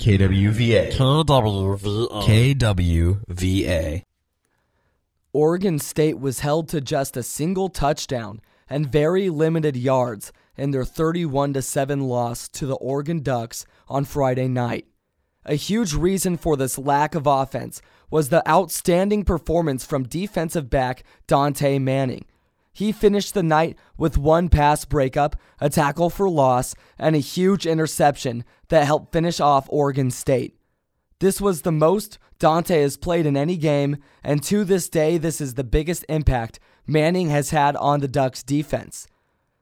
KWVA. KWVA. KWVA. Oregon State was held to just a single touchdown and very limited yards in their 31 7 loss to the Oregon Ducks on Friday night. A huge reason for this lack of offense was the outstanding performance from defensive back Dontae Manning. He finished the night with one pass breakup, a tackle for loss, and a huge interception that helped finish off Oregon State. This was the most Dontae has played in any game, and to this day, this is the biggest impact Manning has had on the Ducks defense.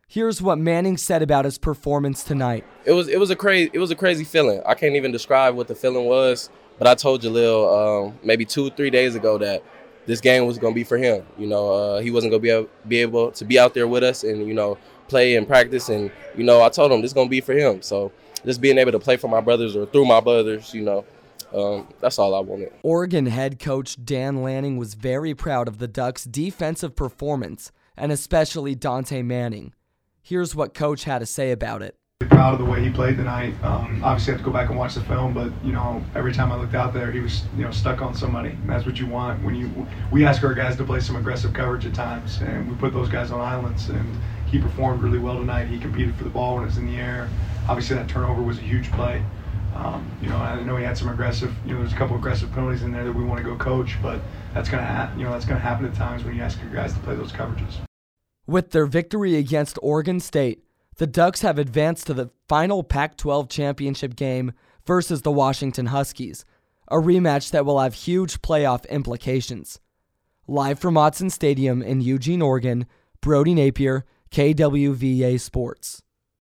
Here's what Manning said about his performance tonight. It was it was a crazy it was a crazy feeling. I can't even describe what the feeling was, but I told Jalil um, maybe two three days ago that this game was gonna be for him. You know, uh, he wasn't gonna be able, be able to be out there with us and you know play and practice, and you know I told him this is gonna be for him. So just being able to play for my brothers or through my brothers, you know, um, that's all I wanted. Oregon head coach Dan Lanning was very proud of the Ducks' defensive performance, and especially Dontae Manning. Here's what coach had to say about it. Proud of the way he played tonight. Um, obviously, I have to go back and watch the film, but you know, every time I looked out there, he was you know stuck on somebody. And that's what you want when you. We ask our guys to play some aggressive coverage at times, and we put those guys on islands. And he performed really well tonight. He competed for the ball when it was in the air. Obviously, that turnover was a huge play. Um, you know, I know he had some aggressive. You know, there's a couple aggressive penalties in there that we want to go coach, but that's gonna ha- you know that's gonna happen at times when you ask your guys to play those coverages. With their victory against Oregon State, the Ducks have advanced to the final Pac 12 championship game versus the Washington Huskies, a rematch that will have huge playoff implications. Live from Autzen Stadium in Eugene, Oregon, Brody Napier, KWVA Sports.